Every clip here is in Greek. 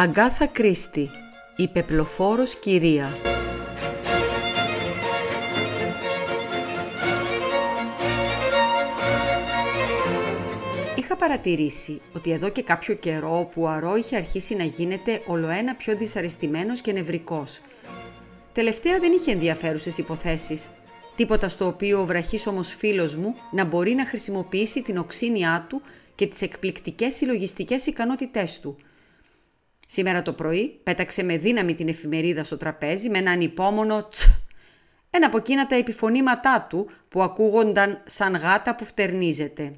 Αγκάθα Κρίστη, η πεπλοφόρος κυρία. Είχα παρατηρήσει ότι εδώ και κάποιο καιρό ο Πουαρό είχε αρχίσει να γίνεται ολοένα πιο δυσαρεστημένος και νευρικός. Τελευταία δεν είχε ενδιαφέρουσες υποθέσεις. Τίποτα στο οποίο ο βραχής όμως φίλος μου να μπορεί να χρησιμοποιήσει την οξύνια του και τις εκπληκτικές συλλογιστικές ικανότητές του – Σήμερα το πρωί πέταξε με δύναμη την εφημερίδα στο τραπέζι με ένα ανυπόμονο τς. Ένα από εκείνα τα επιφωνήματά του που ακούγονταν σαν γάτα που φτερνίζεται.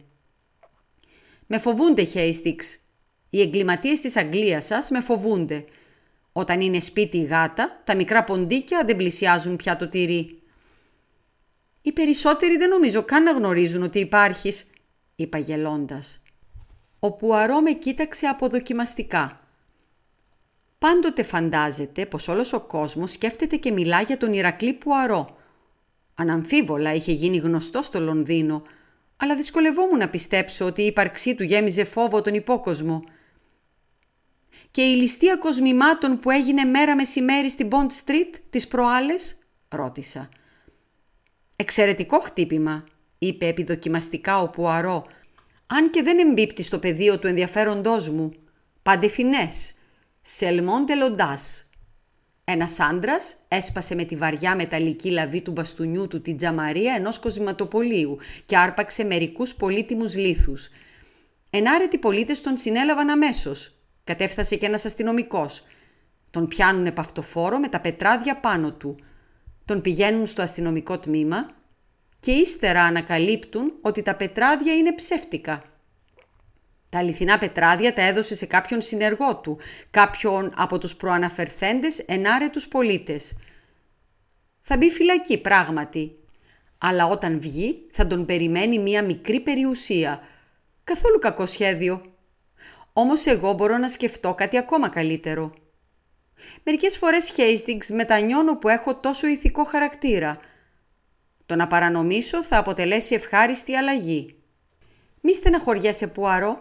«Με φοβούνται, Χέιστιξ. Οι εγκληματίες της Αγγλίας σας με φοβούνται. Όταν είναι σπίτι η γάτα, τα μικρά ποντίκια δεν πλησιάζουν πια το τυρί». «Οι περισσότεροι δεν νομίζω καν να γνωρίζουν ότι υπάρχεις», είπα γελώντας. Ο Πουαρό με κοίταξε αποδοκιμαστικά. Πάντοτε φαντάζεται πως όλος ο κόσμος σκέφτεται και μιλά για τον Ηρακλή Πουαρό. Αναμφίβολα είχε γίνει γνωστό στο Λονδίνο, αλλά δυσκολευόμουν να πιστέψω ότι η ύπαρξή του γέμιζε φόβο τον υπόκοσμο. «Και η ληστεία κοσμημάτων που έγινε μέρα μεσημέρι στην Bond Street τις προάλλες» ρώτησα. «Εξαιρετικό χτύπημα», είπε επιδοκιμαστικά ο Πουαρό, «αν και δεν εμπίπτει στο πεδίο του ενδιαφέροντός μου. Παντεφινές, Σελμόν τελοντάς. Ένας άντρας έσπασε με τη βαριά μεταλλική λαβή του μπαστούνιου του την τζαμαρία ενός κοσηματοπολίου και άρπαξε μερικούς πολύτιμους λίθους. Ενάρετοι πολίτες τον συνέλαβαν αμέσως. Κατέφθασε και ένας αστυνομικός. Τον πιάνουν επαυτοφόρο με τα πετράδια πάνω του. Τον πηγαίνουν στο αστυνομικό τμήμα και ύστερα ανακαλύπτουν ότι τα πετράδια είναι ψεύτικα. Τα αληθινά πετράδια τα έδωσε σε κάποιον συνεργό του, κάποιον από τους προαναφερθέντες ενάρετους πολίτες. Θα μπει φυλακή πράγματι, αλλά όταν βγει θα τον περιμένει μία μικρή περιουσία. Καθόλου κακό σχέδιο. Όμως εγώ μπορώ να σκεφτώ κάτι ακόμα καλύτερο. Μερικές φορές Hastings μετανιώνω που έχω τόσο ηθικό χαρακτήρα. Το να παρανομήσω θα αποτελέσει ευχάριστη αλλαγή. Μη στεναχωριέσαι Πουαρό,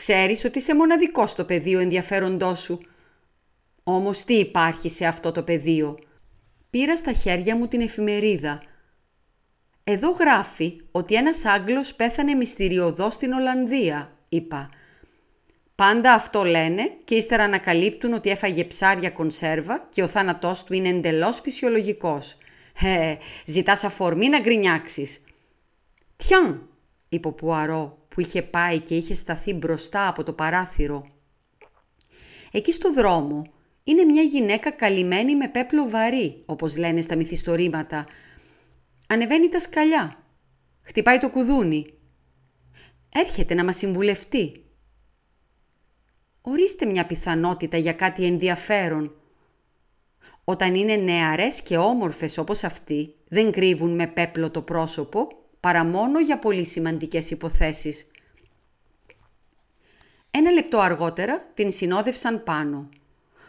Ξέρεις ότι είσαι μοναδικό στο πεδίο ενδιαφέροντός σου. Όμως τι υπάρχει σε αυτό το πεδίο; Πήρα στα χέρια μου την εφημερίδα. Εδώ γράφει ότι ένας Άγγλος πέθανε μυστηριωδώς στην Ολλανδία, είπα. Πάντα αυτό λένε και ύστερα ανακαλύπτουν ότι έφαγε ψάρια κονσέρβα και ο θάνατός του είναι εντελώς φυσιολογικός. Ε, ζητάς αφορμή να γκρινιάξεις. «Τιάν», είπε ο Πουαρό που είχε πάει και είχε σταθεί μπροστά από το παράθυρο. Εκεί στο δρόμο είναι μια γυναίκα καλυμμένη με πέπλο βαρύ, όπως λένε στα μυθιστορήματα. Ανεβαίνει τα σκαλιά. Χτυπάει το κουδούνι. Έρχεται να μας συμβουλευτεί. Ορίστε μια πιθανότητα για κάτι ενδιαφέρον. Όταν είναι νεαρές και όμορφες όπως αυτή, δεν κρύβουν με πέπλο το πρόσωπο παρά μόνο για πολύ σημαντικές υποθέσεις. Ένα λεπτό αργότερα την συνόδευσαν πάνω.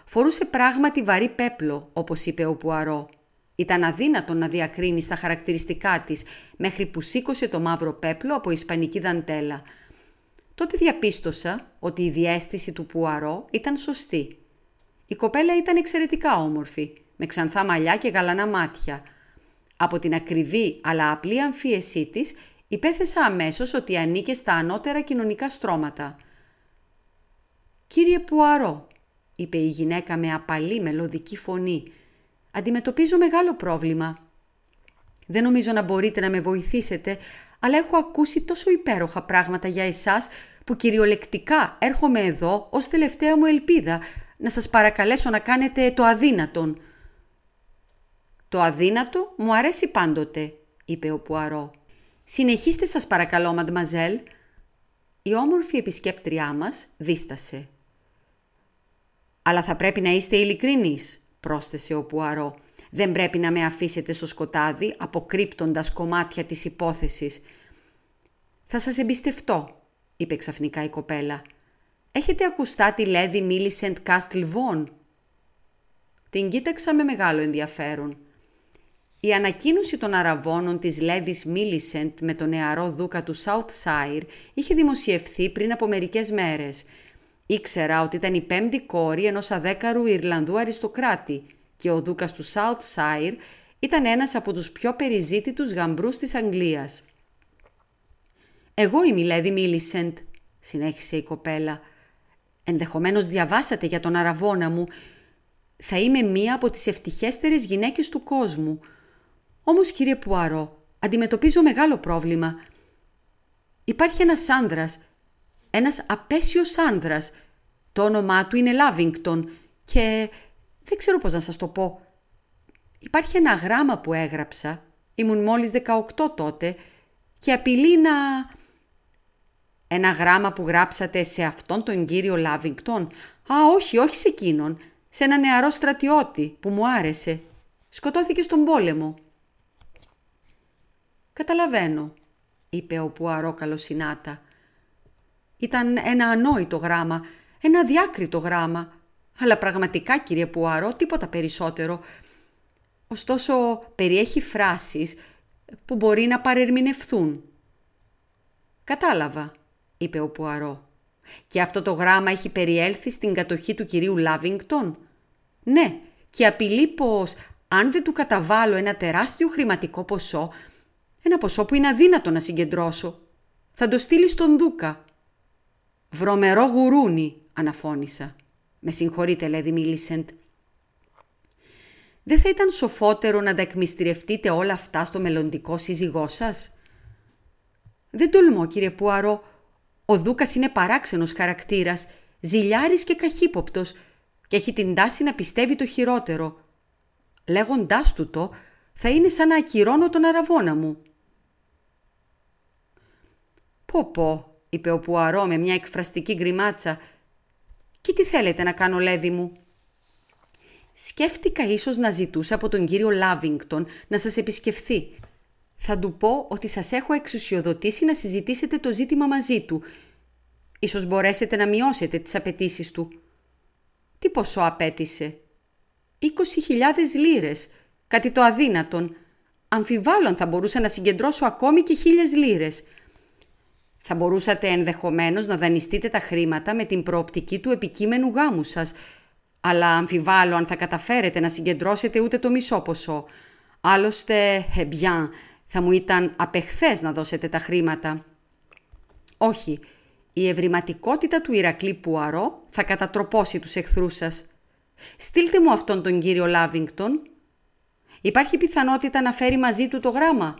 Φορούσε πράγματι βαρύ πέπλο, όπως είπε ο Πουαρό. Ήταν αδύνατο να διακρίνει στα χαρακτηριστικά της, μέχρι που σήκωσε το μαύρο πέπλο από ισπανική δαντέλα. Τότε διαπίστωσα ότι η διέστηση του Πουαρό ήταν σωστή. Η κοπέλα ήταν εξαιρετικά όμορφη, με ξανθά μαλλιά και γαλανά μάτια – από την ακριβή αλλά απλή αμφίεσή της υπέθεσα αμέσως ότι ανήκε στα ανώτερα κοινωνικά στρώματα. «Κύριε Πουαρό», είπε η γυναίκα με απαλή μελωδική φωνή, «αντιμετωπίζω μεγάλο πρόβλημα. Δεν νομίζω να μπορείτε να με βοηθήσετε, αλλά έχω ακούσει τόσο υπέροχα πράγματα για εσάς που κυριολεκτικά έρχομαι εδώ ως τελευταία μου ελπίδα να σας παρακαλέσω να κάνετε το αδύνατον». «Το αδύνατο μου αρέσει πάντοτε», είπε ο Πουαρό. «Συνεχίστε σας παρακαλώ, μαντμαζέλ». Η όμορφη επισκέπτριά μας δίστασε. «Αλλά θα πρέπει να είστε ειλικρινείς», πρόσθεσε ο Πουαρό. «Δεν πρέπει να με αφήσετε στο σκοτάδι, αποκρύπτοντας κομμάτια της υπόθεσης». «Θα σας εμπιστευτώ», είπε ξαφνικά η κοπέλα. «Έχετε ακουστά τη Λέδη Μίλισεντ Κάστλ Βον» Την κοίταξα με μεγάλο ενδιαφέρον. Η ανακοίνωση των αραβώνων της Λέδης Μίλισεντ με τον νεαρό δούκα του Southsire είχε δημοσιευθεί πριν από μερικές μέρες. Ήξερα ότι ήταν η πέμπτη κόρη ενός αδέκαρου Ιρλανδού αριστοκράτη και ο δούκας του Southshire ήταν ένας από τους πιο περιζήτητους γαμπρούς της Αγγλίας. «Εγώ είμαι η Λέδη Μίλισεντ», συνέχισε η κοπέλα. «Ενδεχομένως διαβάσατε για τον αραβόνα μου. Θα είμαι μία από τις ευτυχέστερες γυναίκες του κόσμου. Όμως κύριε Πουαρό, αντιμετωπίζω μεγάλο πρόβλημα. Υπάρχει ένας άνδρας, ένας απέσιος άνδρας. Το όνομά του είναι Λάβινγκτον και δεν ξέρω πώς να σας το πω. Υπάρχει ένα γράμμα που έγραψα, ήμουν μόλις 18 τότε και απειλεί να... Ένα γράμμα που γράψατε σε αυτόν τον κύριο Λάβινγκτον. Α, όχι, όχι σε εκείνον. Σε ένα νεαρό στρατιώτη που μου άρεσε. Σκοτώθηκε στον πόλεμο. «Καταλαβαίνω», είπε ο Πουαρό καλοσυνάτα. Ήταν ένα ανόητο γράμμα, ένα διάκριτο γράμμα. Αλλά πραγματικά, κύριε Πουαρό, τίποτα περισσότερο. Ωστόσο, περιέχει φράσεις που μπορεί να παρερμηνευθούν. «Κατάλαβα», είπε ο Πουαρό. «Και αυτό το γράμμα έχει περιέλθει στην κατοχή του κυρίου Λάβινγκτον» «Ναι, και απειλεί πως αν δεν του καταβάλω ένα τεράστιο χρηματικό ποσό, ένα ποσό που είναι αδύνατο να συγκεντρώσω. Θα το στείλει στον Δούκα. Βρωμερό γουρούνι, αναφώνησα. Με συγχωρείτε, Λέδη Μίλισεντ. Δεν θα ήταν σοφότερο να τα εκμυστηρευτείτε όλα αυτά στο μελλοντικό σύζυγό σας; Δεν τολμώ, κύριε Πουαρό. Ο Δούκας είναι παράξενος χαρακτήρας, ζηλιάρης και καχύποπτος και έχει την τάση να πιστεύει το χειρότερο. Λέγοντάς του το, θα είναι σαν να ακυρώνω τον αραβόνα μου. «Πω πω», είπε ο Πουαρό με μια εκφραστική γκριμάτσα. «Και τι θέλετε να κάνω, λέδι μου» σκέφτηκα ίσως να ζητούσα από τον κύριο Λάβινγκτον να σας επισκεφθεί. Θα του πω ότι σας έχω εξουσιοδοτήσει να συζητήσετε το ζήτημα μαζί του. Ίσως μπορέσετε να μειώσετε τις απαιτήσεις του. Τι ποσό απέτησε; 20.000 λίρες. Κάτι το αδύνατον. Αμφιβάλλω αν θα μπορούσα να συγκεντρώσω ακόμη και χίλιες λίρες. Θα μπορούσατε ενδεχομένως να δανειστείτε τα χρήματα με την προοπτική του επικείμενου γάμου σας αλλά αμφιβάλλω αν θα καταφέρετε να συγκεντρώσετε ούτε το μισό ποσό. Άλλωστε, εμπιάν, θα μου ήταν απεχθές να δώσετε τα χρήματα. Όχι, η ευρηματικότητα του Ηρακλή Πουαρό θα κατατροπώσει τους εχθρούς σας. Στείλτε μου αυτόν τον κύριο Λάβινγκτον. Υπάρχει πιθανότητα να φέρει μαζί του το γράμμα.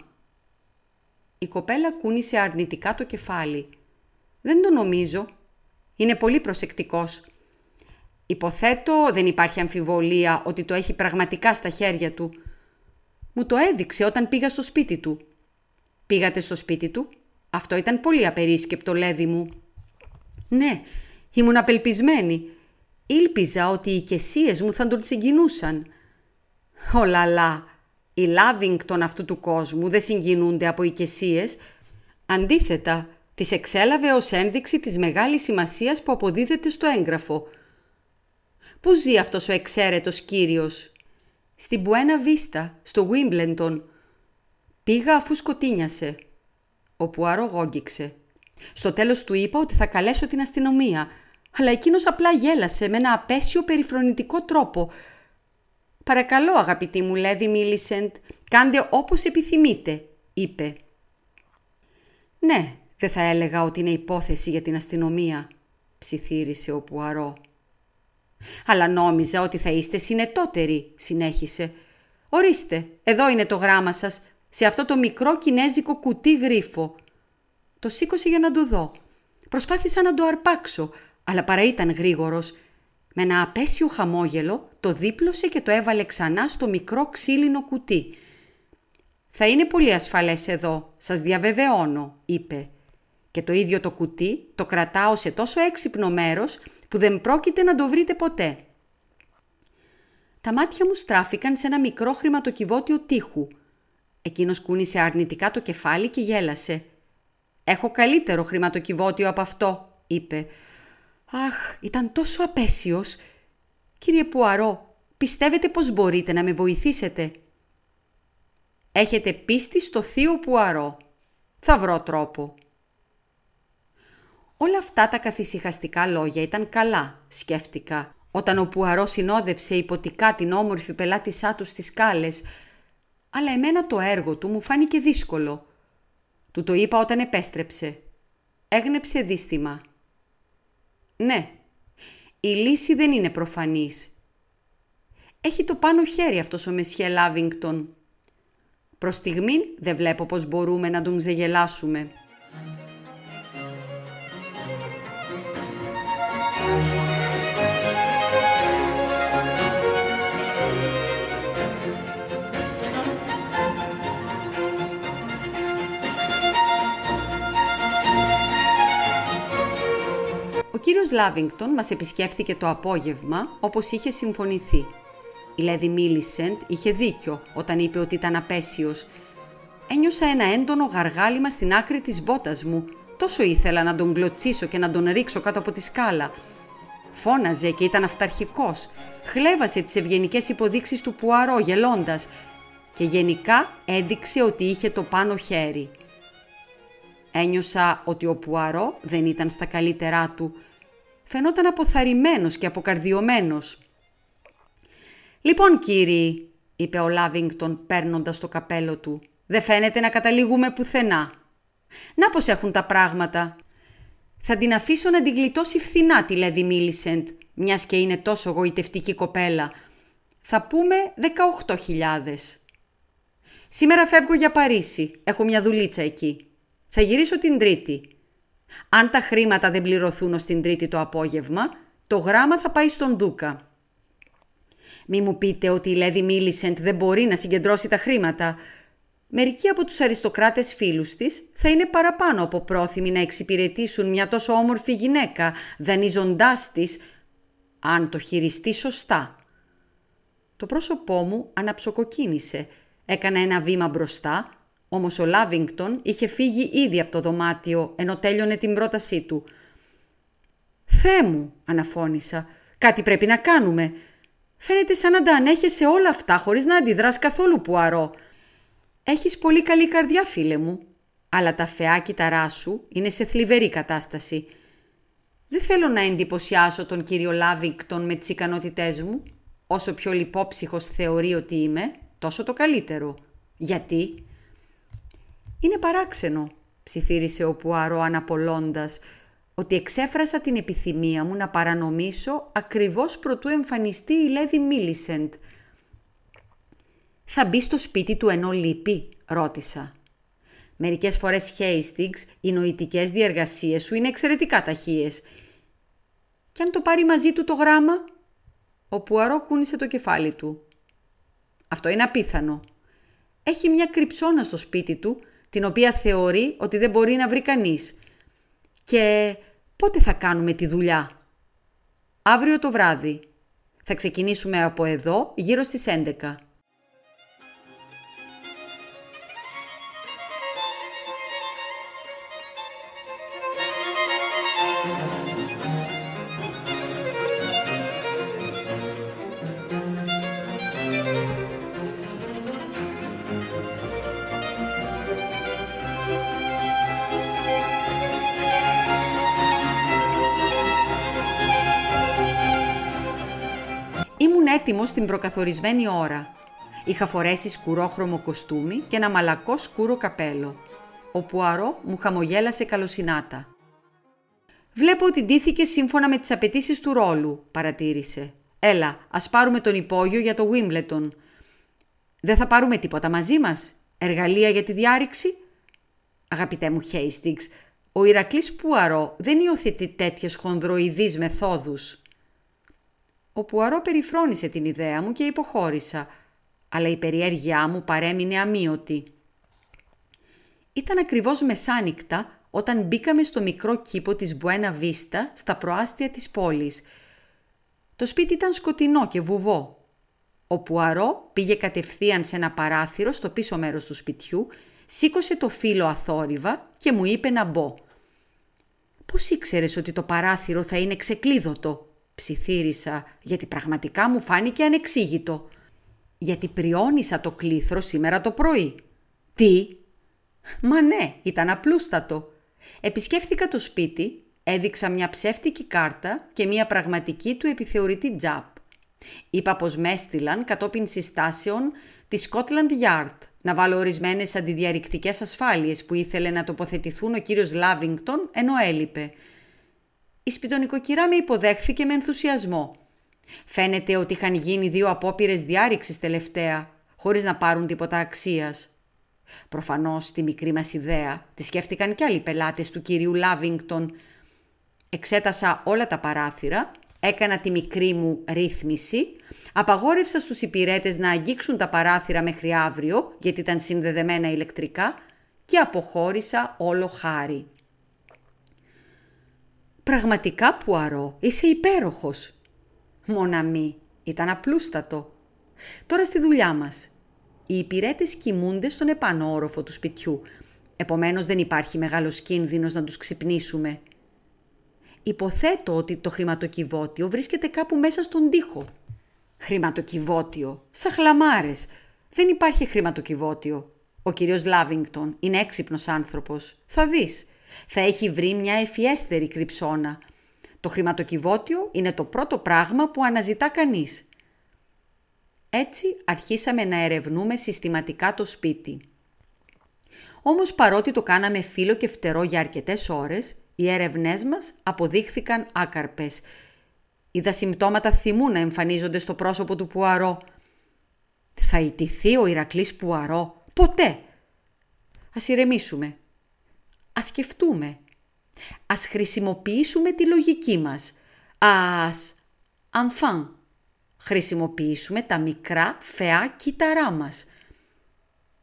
Η κοπέλα κούνησε αρνητικά το κεφάλι. Δεν το νομίζω. Είναι πολύ προσεκτικός. Υποθέτω δεν υπάρχει αμφιβολία ότι το έχει πραγματικά στα χέρια του. Μου το έδειξε όταν πήγα στο σπίτι του. Πήγατε στο σπίτι του; Αυτό ήταν πολύ απερίσκεπτο, λέδι μου. Ναι, ήμουν απελπισμένη. Ήλπιζα ότι οι οικεσίες μου θα τον συγκινούσαν. Ολαλά, οι Λάβινγκτον αυτού του κόσμου δεν συγκινούνται από οικεσίες. Αντίθετα, τις εξέλαβε ως ένδειξη της μεγάλης σημασίας που αποδίδεται στο έγγραφο – Πού ζει αυτός ο εξαίρετος κύριος; Στην Μπουένα Βίστα, στο Βίμπλεντον. Πήγα αφού σκοτίνιασε. Ο Πουαρό γόγγιξε. Στο τέλος του είπα ότι θα καλέσω την αστυνομία, αλλά εκείνος απλά γέλασε με ένα απέσιο περιφρονητικό τρόπο. «Παρακαλώ αγαπητή μου Λέδη Μίλισεντ, κάντε όπως επιθυμείτε», είπε. «Ναι, δεν θα έλεγα ότι είναι υπόθεση για την αστυνομία», ψιθύρισε ο Πουαρό. Αλλά νόμιζα ότι θα είστε συνετότεροι, συνέχισε. Ορίστε, εδώ είναι το γράμμα σας, σε αυτό το μικρό κινέζικο κουτί γρίφο. Το σήκωσε για να το δω. Προσπάθησα να το αρπάξω, αλλά παρά ήταν γρήγορος. Με ένα απέσιο χαμόγελο το δίπλωσε και το έβαλε ξανά στο μικρό ξύλινο κουτί. «Θα είναι πολύ ασφαλές εδώ, σας διαβεβαιώνω», είπε. Και το ίδιο το κουτί το κρατάω σε τόσο έξυπνο μέρος που δεν πρόκειται να το βρείτε ποτέ. Τα μάτια μου στράφηκαν σε ένα μικρό χρηματοκιβώτιο τείχου. Εκείνος κούνησε αρνητικά το κεφάλι και γέλασε. «Έχω καλύτερο χρηματοκιβώτιο από αυτό», είπε. «Αχ, ήταν τόσο απέσιος. Κύριε Πουαρό, πιστεύετε πως μπορείτε να με βοηθήσετε». «Έχετε πίστη στο θείο Πουαρό. Θα βρω τρόπο». Όλα αυτά τα καθησυχαστικά λόγια ήταν καλά, σκέφτηκα, όταν ο Πουαρό συνόδευσε υποτικά την όμορφη πελάτησά του στις σκάλες, αλλά εμένα το έργο του μου φάνηκε δύσκολο. Του το είπα όταν επέστρεψε. Έγνεψε δίστημα. Ναι, η λύση δεν είναι προφανής. Έχει το πάνω χέρι αυτός ο Μεσιέ Λάβινγκτον. Προς στιγμήν δεν βλέπω πως μπορούμε να τον ξεγελάσουμε. Κύριος Λάβινγκτον μας επισκέφθηκε το απόγευμα όπως είχε συμφωνηθεί. Η Λέδη Μίλισεντ είχε δίκιο όταν είπε ότι ήταν απέσιος. Ένιωσα ένα έντονο γαργάλιμα στην άκρη της μπότας μου. Τόσο ήθελα να τον κλωτσίσω και να τον ρίξω κάτω από τη σκάλα. Φώναζε και ήταν αυταρχικός. Χλέβασε τις ευγενικές υποδείξεις του Πουαρό γελώντας και γενικά έδειξε ότι είχε το πάνω χέρι. Ένιωσα ότι ο Πουαρό δεν ήταν στα καλύτερά του φαινόταν αποθαρρυμένος και αποκαρδιωμένος. «Λοιπόν κύριοι», είπε ο Λάβινγκτον παίρνοντας το καπέλο του, «δεν φαίνεται να καταλήγουμε πουθενά. Να πως έχουν τα πράγματα. Θα την αφήσω να την γλιτώσει φθηνά τη Λέδη Μίλισεντ, μιας και είναι τόσο γοητευτική κοπέλα. Θα πούμε 18.000. Σήμερα φεύγω για Παρίσι, έχω μια δουλίτσα εκεί. Θα γυρίσω την Τρίτη. Αν τα χρήματα δεν πληρωθούν ως την τρίτη το απόγευμα, το γράμμα θα πάει στον Δούκα. Μη μου πείτε ότι η Λέδη Μίλισεντ δεν μπορεί να συγκεντρώσει τα χρήματα. Μερικοί από τους αριστοκράτες φίλους της θα είναι παραπάνω από πρόθυμοι να εξυπηρετήσουν μια τόσο όμορφη γυναίκα, δανείζοντάς της, αν το χειριστεί σωστά. Το πρόσωπό μου αναψοκοκίνησε. Έκανα ένα βήμα μπροστά, όμως ο Λάβινγκτον είχε φύγει ήδη από το δωμάτιο ενώ τέλειωνε την πρότασή του. «Θεέ μου», αναφώνησα, «κάτι πρέπει να κάνουμε. Φαίνεται σαν να τα ανέχεσαι όλα αυτά χωρίς να αντιδράς καθόλου πουαρό. Έχεις πολύ καλή καρδιά φίλε μου, αλλά τα φαιά κύτταρά σου είναι σε θλιβερή κατάσταση. Δεν θέλω να εντυπωσιάσω τον κύριο Λάβινγκτον με τις ικανότητές μου. Όσο πιο λιπόψυχος θεωρεί ότι είμαι, τόσο το καλύτερο. Γιατί; «Είναι παράξενο», ψιθύρισε ο Πουαρό αναπολώντας, «ότι εξέφρασα την επιθυμία μου να παρανομήσω ακριβώς προτού εμφανιστεί η Λέδη Μίλισεντ». «Θα μπει στο σπίτι του ενώ λείπει», ρώτησα. Μερικές φορές, Χέιστιγκς, οι νοητικές διεργασίες σου είναι εξαιρετικά ταχείες. «Κι αν το πάρει μαζί του το γράμμα» Ο Πουαρό κούνησε το κεφάλι του. «Αυτό είναι απίθανο. Έχει μια κρυψώνα στο σπίτι του την οποία θεωρεί ότι δεν μπορεί να βρει κανείς. Και πότε θα κάνουμε τη δουλειά; Αύριο το βράδυ. Θα ξεκινήσουμε από εδώ γύρω στις 11. Έτοιμος στην προκαθορισμένη ώρα. Είχα φορέσει σκουρόχρωμο κοστούμι και ένα μαλακό σκούρο καπέλο. Ο Πουαρό μου χαμογέλασε καλοσυνάτα. «Βλέπω ότι ντύθηκε σύμφωνα με τις απαιτήσεις του ρόλου», παρατήρησε. «Έλα, ας πάρουμε τον υπόγειο για το Wimbledon». «Δεν θα πάρουμε τίποτα μαζί μας, εργαλεία για τη διάρρηξη». «Αγαπητέ μου Χέιστιγκς, ο Ηρακλής Πουαρό δεν υιοθετεί τέτοιες χονδροειδείς μεθόδους». Ο Πουαρό περιφρόνησε την ιδέα μου και υποχώρησα, αλλά η περιέργειά μου παρέμεινε αμύωτη. Ήταν ακριβώς μεσάνυχτα όταν μπήκαμε στο μικρό κήπο της Μπουένα Βίστα στα προάστια της πόλης. Το σπίτι ήταν σκοτεινό και βουβό. Ο Πουαρό πήγε κατευθείαν σε ένα παράθυρο στο πίσω μέρος του σπιτιού, σήκωσε το φύλλο αθόρυβα και μου είπε να μπω. «Πώς ήξερες ότι το παράθυρο θα είναι ξεκλείδωτο» ψιθύρισα γιατί πραγματικά μου φάνηκε ανεξήγητο. Γιατί πριόνισα το κλήθρο σήμερα το πρωί. Τι; Μα ναι, ήταν απλούστατο. Επισκέφθηκα το σπίτι, Έδειξα μια ψεύτικη κάρτα και μια πραγματική του επιθεωρητή τζαπ. Είπα πως με έστειλαν κατόπιν συστάσεων τη Scotland Yard να βάλω ορισμένες αντιδιαρρηκτικές ασφάλειες που ήθελε να τοποθετηθούν ο κύριος Λάβινγκτον ενώ έλειπε. Η σπιτονικοκυρά με υποδέχθηκε με ενθουσιασμό. Φαίνεται ότι είχαν γίνει δύο απόπειρες διάρρηξης τελευταία, χωρίς να πάρουν τίποτα αξίας. Προφανώς τη μικρή μας ιδέα τη σκέφτηκαν και άλλοι πελάτες του κυρίου Λάβινγκτον. Εξέτασα όλα τα παράθυρα, έκανα τη μικρή μου ρύθμιση, απαγόρευσα στους υπηρέτες να αγγίξουν τα παράθυρα μέχρι αύριο, γιατί ήταν συνδεδεμένα ηλεκτρικά, και αποχώρησα όλο χάρη. «Πραγματικά, Πουαρό, είσαι υπέροχος», Μοναμή, ήταν απλούστατο. Τώρα στη δουλειά μας. Οι υπηρέτες κοιμούνται στον επάνω όροφο του σπιτιού, επομένως δεν υπάρχει μεγάλος κίνδυνος να τους ξυπνήσουμε. Υποθέτω ότι το χρηματοκιβώτιο βρίσκεται κάπου μέσα στον τοίχο. Χρηματοκιβώτιο, σαν χλαμάρες. Δεν υπάρχει χρηματοκιβώτιο. Ο κύριος Λάβινγκτον είναι έξυπνος άνθρωπος. Θα δεις. Θα έχει βρει μια ευφιέστερη κρυψώνα το χρηματοκιβώτιο είναι το πρώτο πράγμα που αναζητά κανείς. Έτσι αρχίσαμε να ερευνούμε συστηματικά το σπίτι. Όμως παρότι το κάναμε φίλο και φτερό για αρκετές ώρες, οι έρευνές μας αποδείχθηκαν άκαρπες. Είδα συμπτώματα θυμού να εμφανίζονται στο πρόσωπο του Πουαρό. Θα ιτηθεί ο Ηρακλής Πουαρό; Ποτέ. Ας ηρεμήσουμε. Ας σκεφτούμε. Ας χρησιμοποιήσουμε τη λογική μας. Ας, enfin, χρησιμοποιήσουμε τα μικρά φεά κύτταρά μας.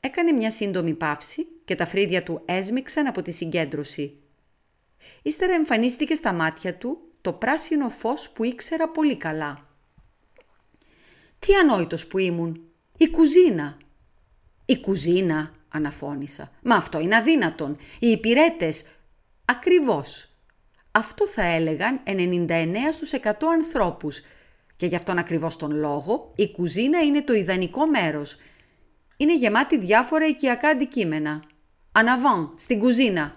Έκανε μια σύντομη παύση και τα φρύδια του έσμιξαν από τη συγκέντρωση. Ύστερα εμφανίστηκε στα μάτια του το πράσινο φως που ήξερα πολύ καλά. «Τι ανόητος που ήμουν! Η κουζίνα!» «Η κουζίνα!» Αναφώνησα. «Μα αυτό είναι αδύνατον! Οι υπηρέτες Ακριβώς. Αυτό θα έλεγαν 99 στους 100 ανθρώπους και γι' αυτόν ακριβώς τον λόγο η κουζίνα είναι το ιδανικό μέρος. Είναι γεμάτη διάφορα οικιακά αντικείμενα. Αναβάν, στην κουζίνα.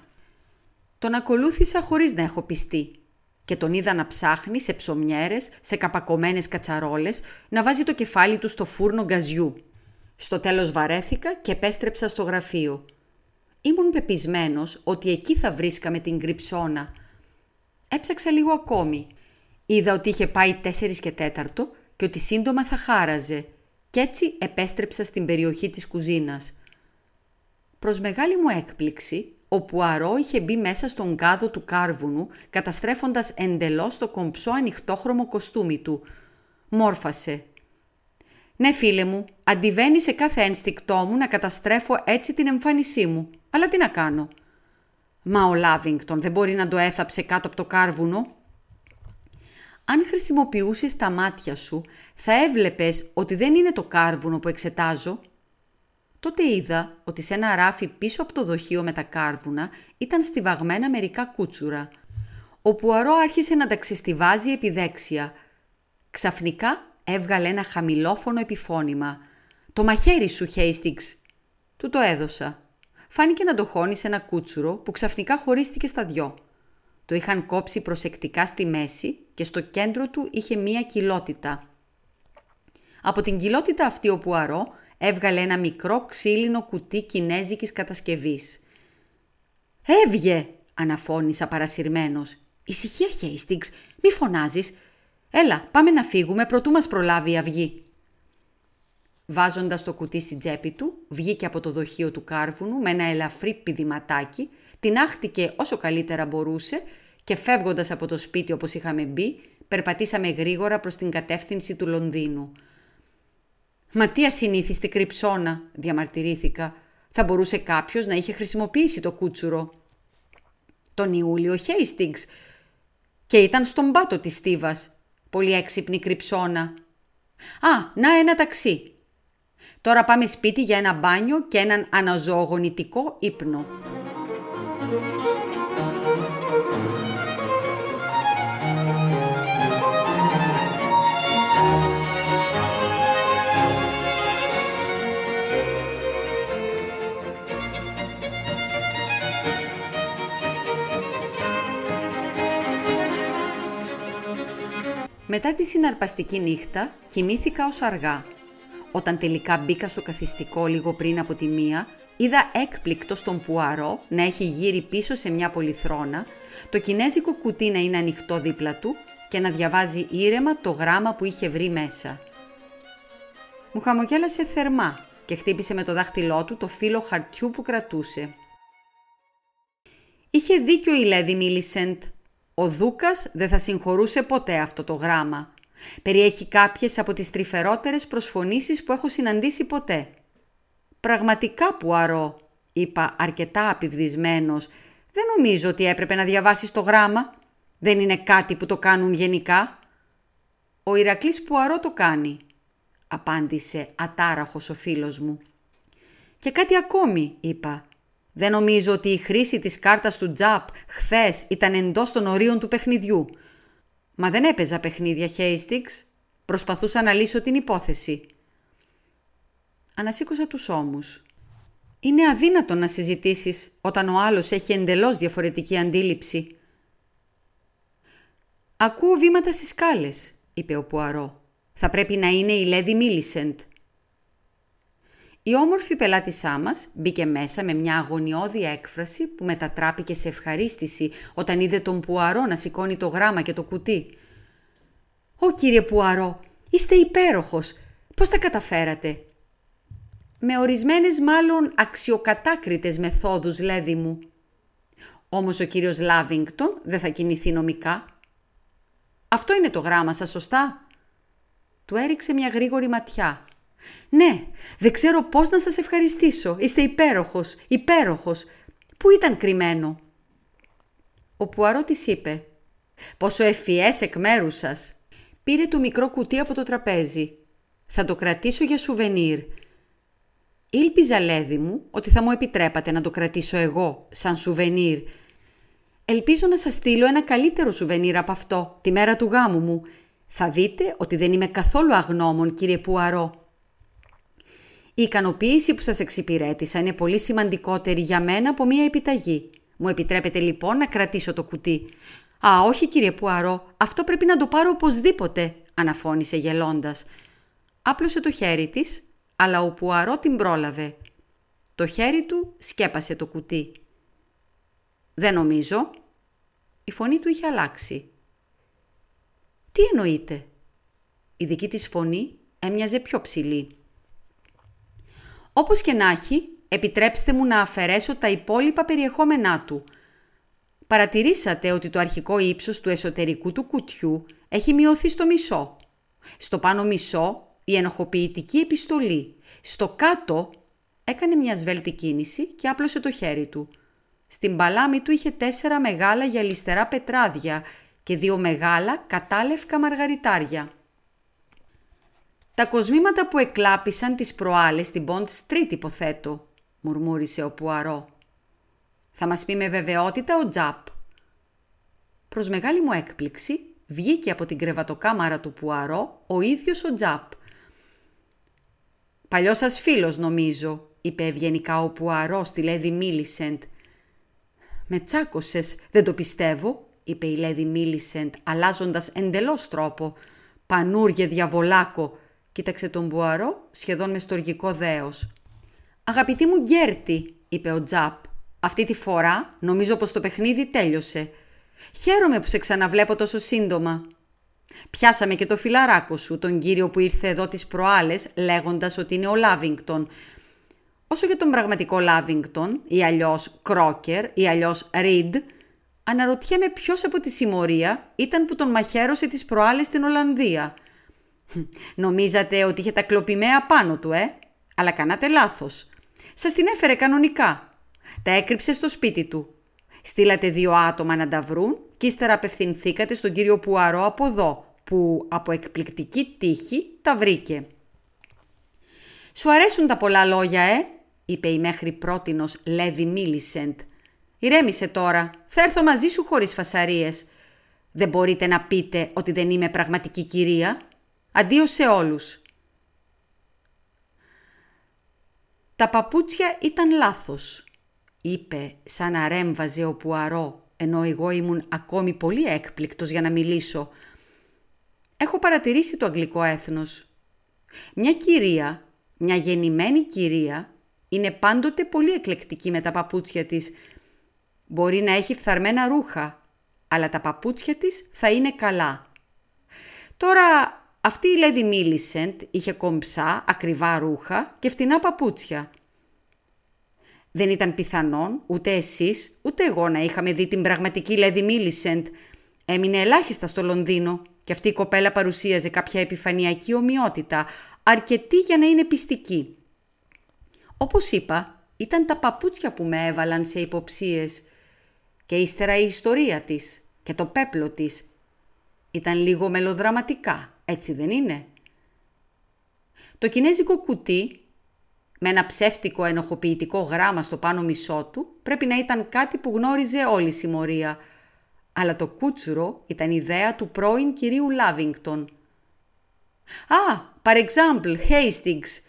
Τον ακολούθησα χωρίς να έχω πιστεί και τον είδα να ψάχνει σε ψωμιέρες, σε καπακωμένες κατσαρόλες, να βάζει το κεφάλι του στο φούρνο γκαζιού. Στο τέλος βαρέθηκα και επέστρεψα στο γραφείο. Ήμουν πεπισμένος ότι εκεί θα βρίσκαμε την κρυψώνα. Έψαξα λίγο ακόμη. Είδα ότι είχε πάει τέσσερις και τέταρτο και ότι σύντομα θα χάραζε και έτσι επέστρεψα στην περιοχή της κουζίνας. Προς μεγάλη μου έκπληξη, ο Πουαρό είχε μπει μέσα στον κάδο του κάρβουνου, καταστρέφοντας εντελώς το κομψό ανοιχτόχρωμο κοστούμι του. Μόρφασε ναι, φίλε μου, αντιβαίνει σε κάθε ένστικτό μου να καταστρέφω έτσι την εμφάνισή μου. Αλλά τι να κάνω; Μα ο Λάβινγκτον δεν μπορεί να το έθαψε κάτω από το κάρβουνο. Αν χρησιμοποιούσες τα μάτια σου, θα έβλεπες ότι δεν είναι το κάρβουνο που εξετάζω. Τότε είδα ότι σε ένα ράφι πίσω από το δοχείο με τα κάρβουνα ήταν στιβαγμένα μερικά κούτσουρα. Ο Πουαρό άρχισε να τα ξεστιβάζει επιδέξια. Ξαφνικά έβγαλε ένα χαμηλόφωνο επιφώνημα. «Το μαχαίρι σου, Χέιστιγκς!» Του το έδωσα. Φάνηκε να το χώνει σε ένα κούτσουρο που ξαφνικά χωρίστηκε στα δυο. Το είχαν κόψει προσεκτικά στη μέση και στο κέντρο του είχε μία κοιλότητα. Από την κοιλότητα αυτή ο Πουαρό έβγαλε ένα μικρό ξύλινο κουτί κινέζικης κατασκευής. «Έβγε!» αναφώνησα παρασυρμένος. «Ησυχία, Χέιστιγκς, μη φωνάζεις, Έλα, πάμε να φύγουμε προτού μας προλάβει η αυγή. Βάζοντας το κουτί στην τσέπη του, βγήκε από το δοχείο του κάρβουνου με ένα ελαφρύ πηδηματάκι, την άχτηκε όσο καλύτερα μπορούσε και φεύγοντας από το σπίτι όπως είχαμε μπει, περπατήσαμε γρήγορα προς την κατεύθυνση του Λονδίνου. «Μα τι ασυνήθιστη κρυψώνα», διαμαρτυρήθηκα. «Θα μπορούσε κάποιος να είχε χρησιμοποιήσει το κούτσουρο». «Τον Ιούλιο Χέιστιγκς» και ήταν στον πάτο της στίβας. Πολύ έξυπνη κρυψώνα. Α, να ένα ταξί. Τώρα πάμε σπίτι για ένα μπάνιο και έναν αναζωογονητικό ύπνο. Μετά τη συναρπαστική νύχτα κοιμήθηκα ως αργά. Όταν τελικά μπήκα στο καθιστικό λίγο πριν από τη μία, είδα έκπληκτο στον Πουαρό να έχει γύρει πίσω σε μια πολυθρόνα, το κινέζικο κουτί να είναι ανοιχτό δίπλα του και να διαβάζει ήρεμα το γράμμα που είχε βρει μέσα. Μου χαμογέλασε θερμά και χτύπησε με το δάχτυλό του το φύλλο χαρτιού που κρατούσε. Είχε δίκιο η Λέδη Μίλισεντ. Ο Δούκας δεν θα συγχωρούσε ποτέ αυτό το γράμμα. Περιέχει κάποιες από τις τρυφερότερες προσφωνήσεις που έχω συναντήσει ποτέ. «Πραγματικά που αρώ», είπα αρκετά απειβδισμένος. «Δεν νομίζω ότι έπρεπε να διαβάσεις το γράμμα. Δεν είναι κάτι που το κάνουν γενικά». «Ο Ηρακλής Πουαρό το κάνει», απάντησε ατάραχος ο φίλος μου. «Και κάτι ακόμη», είπα. «Δεν νομίζω ότι η χρήση της κάρτας του Τζαπ χθες ήταν εντός των ορίων του παιχνιδιού. Μα δεν έπαιζα παιχνίδια, Χέιστιξ. Προσπαθούσα να λύσω την υπόθεση». Ανασήκωσα τους ώμους. «Είναι αδύνατο να συζητήσεις όταν ο άλλος έχει εντελώς διαφορετική αντίληψη». «Ακούω βήματα στις σκάλες», είπε ο Πουαρό. Θα πρέπει να είναι η Λέδη Μίλισεντ. Η όμορφη πελάτησά μας μπήκε μέσα με μια αγωνιώδη έκφραση που μετατράπηκε σε ευχαρίστηση όταν είδε τον Πουαρό να σηκώνει το γράμμα και το κουτί. «Ω κύριε Πουαρό, είστε υπέροχος. Πώς τα καταφέρατε» με ορισμένες μάλλον αξιοκατάκριτες μεθόδους, λέδι μου. Όμως ο κύριος Λάβινγκτον δεν θα κινηθεί νομικά. Αυτό είναι το γράμμα σας, σωστά; Του έριξε μια γρήγορη ματιά. «Ναι, δεν ξέρω πώς να σας ευχαριστήσω. Είστε υπέροχος, υπέροχος. Πού ήταν κρυμμένο» Ο Πουαρό της είπε «Πόσο ευφυές εκ μέρους σας». Πήρε το μικρό κουτί από το τραπέζι. «Θα το κρατήσω για σουβενίρ. Ήλπιζα, λέδι μου, ότι θα μου επιτρέπατε να το κρατήσω εγώ, σαν σουβενίρ. Ελπίζω να σας στείλω ένα καλύτερο σουβενίρ από αυτό, τη μέρα του γάμου μου θα δείτε ότι δεν είμαι καθόλου αγνώμων, κύριε Πουαρό. Η ικανοποίηση που σας εξυπηρέτησα είναι πολύ σημαντικότερη για μένα από μία επιταγή. Μου επιτρέπετε λοιπόν να κρατήσω το κουτί. «Α, όχι κύριε Πουαρό, αυτό πρέπει να το πάρω οπωσδήποτε», αναφώνησε γελώντας. Άπλωσε το χέρι της, αλλά ο Πουαρό την πρόλαβε. Το χέρι του σκέπασε το κουτί. «Δεν νομίζω». Η φωνή του είχε αλλάξει. Τι εννοείται. Η δική της φωνή έμοιαζε πιο ψηλή. Όπως και να έχει, επιτρέψτε μου να αφαιρέσω τα υπόλοιπα περιεχόμενά του. Παρατηρήσατε ότι το αρχικό ύψος του εσωτερικού του κουτιού έχει μειωθεί στο μισό. Στο πάνω μισό η ενοχοποιητική επιστολή. Στο κάτω έκανε μια σβέλτη κίνηση και άπλωσε το χέρι του. Στην παλάμη του είχε τέσσερα μεγάλα γυαλιστερά πετράδια και δύο μεγάλα κατάλευκα μαργαριτάρια. «Τα κοσμήματα που εκλάπησαν τις προάλλες στην Bond Street υποθέτω», μουρμούρισε ο Πουαρό. «Θα μας πει με βεβαιότητα ο Τζαπ». Προς μεγάλη μου έκπληξη βγήκε από την κρεβατοκάμαρα του Πουαρό ο ίδιος ο Τζαπ. «Παλιός σας φίλος νομίζω», είπε ευγενικά ο Πουαρό στη Λέδη Μίλισεντ. «Με τσάκωσες, δεν το πιστεύω», είπε η Λέδη Μίλισεντ, αλλάζοντας εντελώς τρόπο. «Πανούργε διαβολάκο», κοίταξε τον Μπουαρό σχεδόν με στοργικό δέος. «Αγαπητή μου Γκέρτη», είπε ο Τζαπ, «αυτή τη φορά νομίζω πως το παιχνίδι τέλειωσε. Χαίρομαι που σε ξαναβλέπω τόσο σύντομα». Πιάσαμε και το φιλαράκο σου, τον κύριο που ήρθε εδώ τις προάλλες, λέγοντας ότι είναι ο Λάβινγκτον. Όσο για τον πραγματικό Λάβινγκτον, ή αλλιώς Κρόκερ, ή αλλιώς Ριντ, Αναρωτιέμαι ποιος από τη συμμορία ήταν που τον μαχαίρωσε τις προάλλες στην Ολλανδία. Νομίζατε ότι είχε τα κλοπημαία πάνω του, ε; Αλλά κάνατε λάθος. Σας την έφερε κανονικά. Τα έκρυψε στο σπίτι του. Στείλατε δύο άτομα να τα βρουν και ύστερα απευθυνθήκατε στον κύριο Πουαρό από εδώ, που από εκπληκτική τύχη τα βρήκε. «Σου αρέσουν τα πολλά λόγια, ε;» είπε η μέχρι πρότινος Λέδη Μίλισεντ, Ηρέμησε τώρα. Θα έρθω μαζί σου χωρίς φασαρίες. Δεν μπορείτε να πείτε ότι δεν είμαι πραγματική κυρία. Αντίο σε όλους. Τα παπούτσια ήταν λάθος, είπε σαν να ρέμβαζε ο Πουαρό, ενώ εγώ ήμουν ακόμη πολύ έκπληκτος για να μιλήσω. έχω παρατηρήσει το αγγλικό έθνος. Μια κυρία, μια γεννημένη κυρία, είναι πάντοτε πολύ εκλεκτική με τα παπούτσια της. Μπορεί να έχει φθαρμένα ρούχα, αλλά τα παπούτσια της θα είναι καλά. Τώρα, αυτή η Lady Millicent είχε κομψά, ακριβά ρούχα και φτηνά παπούτσια. Δεν ήταν πιθανόν ούτε εσείς ούτε εγώ να είχαμε δει την πραγματική Lady Millicent. Έμεινε ελάχιστα στο Λονδίνο και αυτή η κοπέλα παρουσίαζε κάποια επιφανειακή ομοιότητα, αρκετή για να είναι πιστική. Όπως είπα, ήταν τα παπούτσια που με έβαλαν σε υποψίες και ύστερα η ιστορία της και το πέπλο της. Ήταν λίγο μελοδραματικά, έτσι δεν είναι; Το κινέζικο κουτί με ένα ψεύτικο ενοχοποιητικό γράμμα στο πάνω μισό του πρέπει να ήταν κάτι που γνώριζε όλη η συμμορία. Αλλά το κούτσουρο ήταν ιδέα του πρώην κυρίου Λάβινγκτον. «Α, par exemple, Hastings.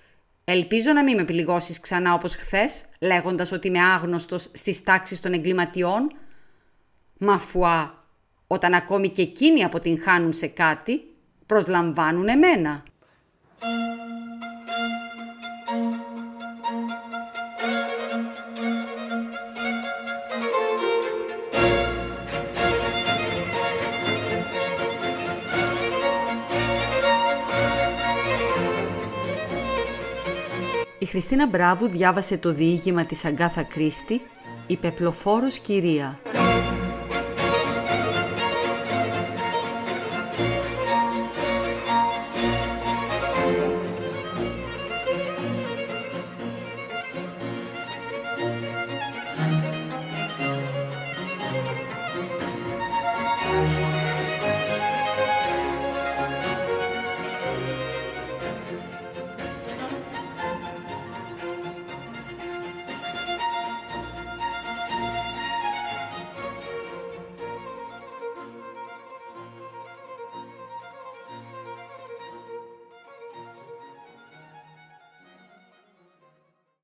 Ελπίζω να μην με πληγώσεις ξανά όπως χθες, λέγοντας ότι είμαι άγνωστος στις τάξεις των εγκληματιών. Μαφουά, όταν ακόμη και εκείνοι αποτυγχάνουν σε κάτι, προσλαμβάνουν εμένα». Η Χριστίνα Μπράβου διάβασε το διήγημα της Αγκάθα Κρίστη «Η πεπλοφόρος κυρία».